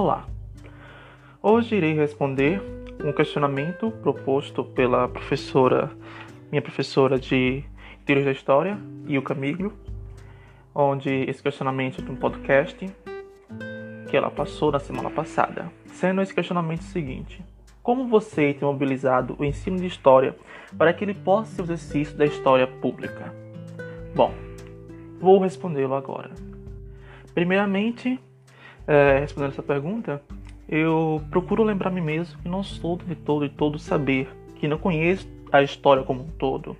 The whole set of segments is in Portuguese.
Olá! Hoje irei responder um questionamento proposto pela professora, minha professora de Teoria da História, Ilka Miglio, onde esse questionamento é de um podcast que ela passou na semana passada. Sendo esse questionamento o seguinte: Como você tem mobilizado o ensino de história para que ele possa ser o exercício da história pública? Bom, vou respondê-lo agora. Primeiramente, é, respondendo essa pergunta, eu procuro lembrar me mesmo que não sou de todo e todo saber, que não conheço a história como um todo.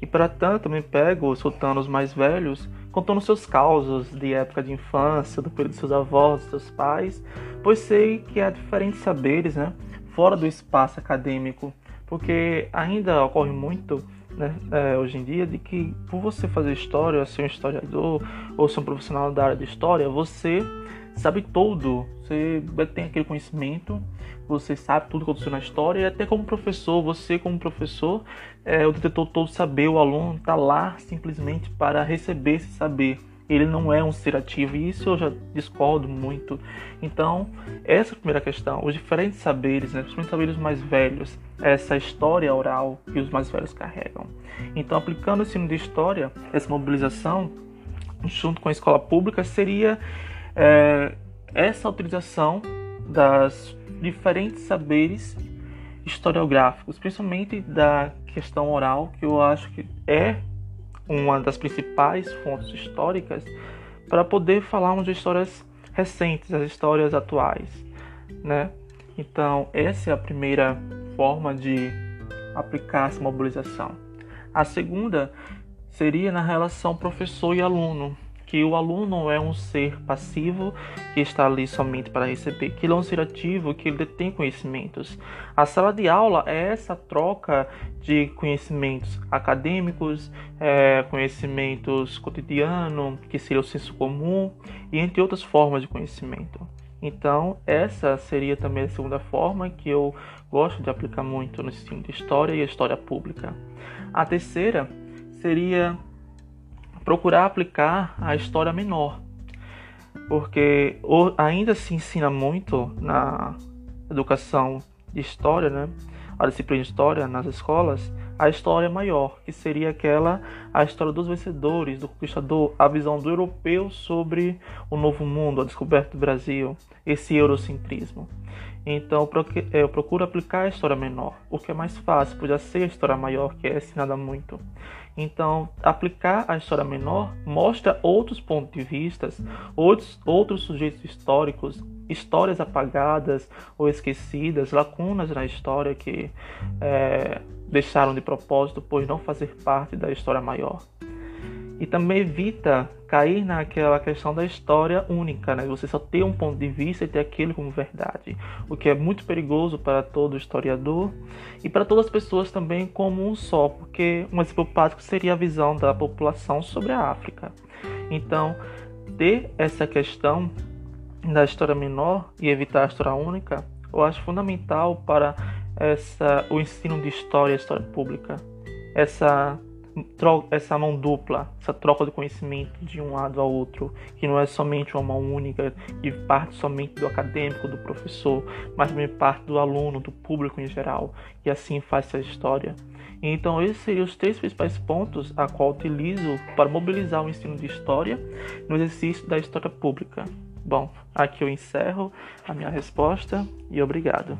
E para tanto me pego escutando os mais velhos contando seus causos de época de infância, do período de seus avós, dos seus pais, pois sei que há diferentes saberes, né, fora do espaço acadêmico, porque ainda ocorre muito né, é, hoje em dia de que por você fazer história, ser um historiador ou ser um profissional da área de história, você sabe tudo, você tem aquele conhecimento, você sabe tudo que aconteceu na história, e até como professor, você como professor, é, o detetor todo saber, o aluno está lá simplesmente para receber esse saber. Ele não é um ser ativo, e isso eu já discordo muito. Então, essa é a primeira questão. Os diferentes saberes, né, principalmente saberes mais velhos, essa história oral que os mais velhos carregam. Então, aplicando o ensino de história, essa mobilização, junto com a escola pública, seria é, essa utilização das diferentes saberes historiográficos, principalmente da questão oral, que eu acho que é uma das principais fontes históricas para poder falarmos de histórias recentes, as histórias atuais, né? Então, essa é a primeira forma de aplicar essa mobilização. A segunda seria na relação professor e aluno, que o aluno é um ser passivo que está ali somente para receber, que ele é um ser ativo, que ele detém conhecimentos. A sala de aula é essa troca de conhecimentos acadêmicos, é, conhecimentos cotidiano, que seria o senso comum, e entre outras formas de conhecimento. Então, essa seria também a segunda forma que eu gosto de aplicar muito no ensino de história e história pública. A terceira seria procurar aplicar a história menor, porque ainda se ensina muito na educação de história, né? A disciplina de história nas escolas, a história maior, que seria aquela a história dos vencedores, do conquistador, a visão do europeu sobre o novo mundo, a descoberta do Brasil, esse eurocentrismo. Então eu procuro aplicar a história menor, o que é mais fácil, pois sei a história maior, que é ensinada muito. Então, aplicar a história menor mostra outros pontos de vista, outros, outros sujeitos históricos, histórias apagadas ou esquecidas, lacunas na história que é, deixaram de propósito por não fazer parte da história maior e também evita cair naquela questão da história única, né? Você só ter um ponto de vista e ter aquilo como verdade, o que é muito perigoso para todo historiador e para todas as pessoas também como um só, porque um exemplo básico seria a visão da população sobre a África. Então, ter essa questão da história menor e evitar a história única, eu acho fundamental para essa, o ensino de história e história pública. Essa essa mão dupla, essa troca de conhecimento de um lado ao outro, que não é somente uma mão única, que parte somente do acadêmico, do professor, mas também parte do aluno, do público em geral, e assim faz essa história. Então, esses seriam os três principais pontos a qual utilizo para mobilizar o ensino de história no exercício da história pública. Bom, aqui eu encerro a minha resposta e obrigado.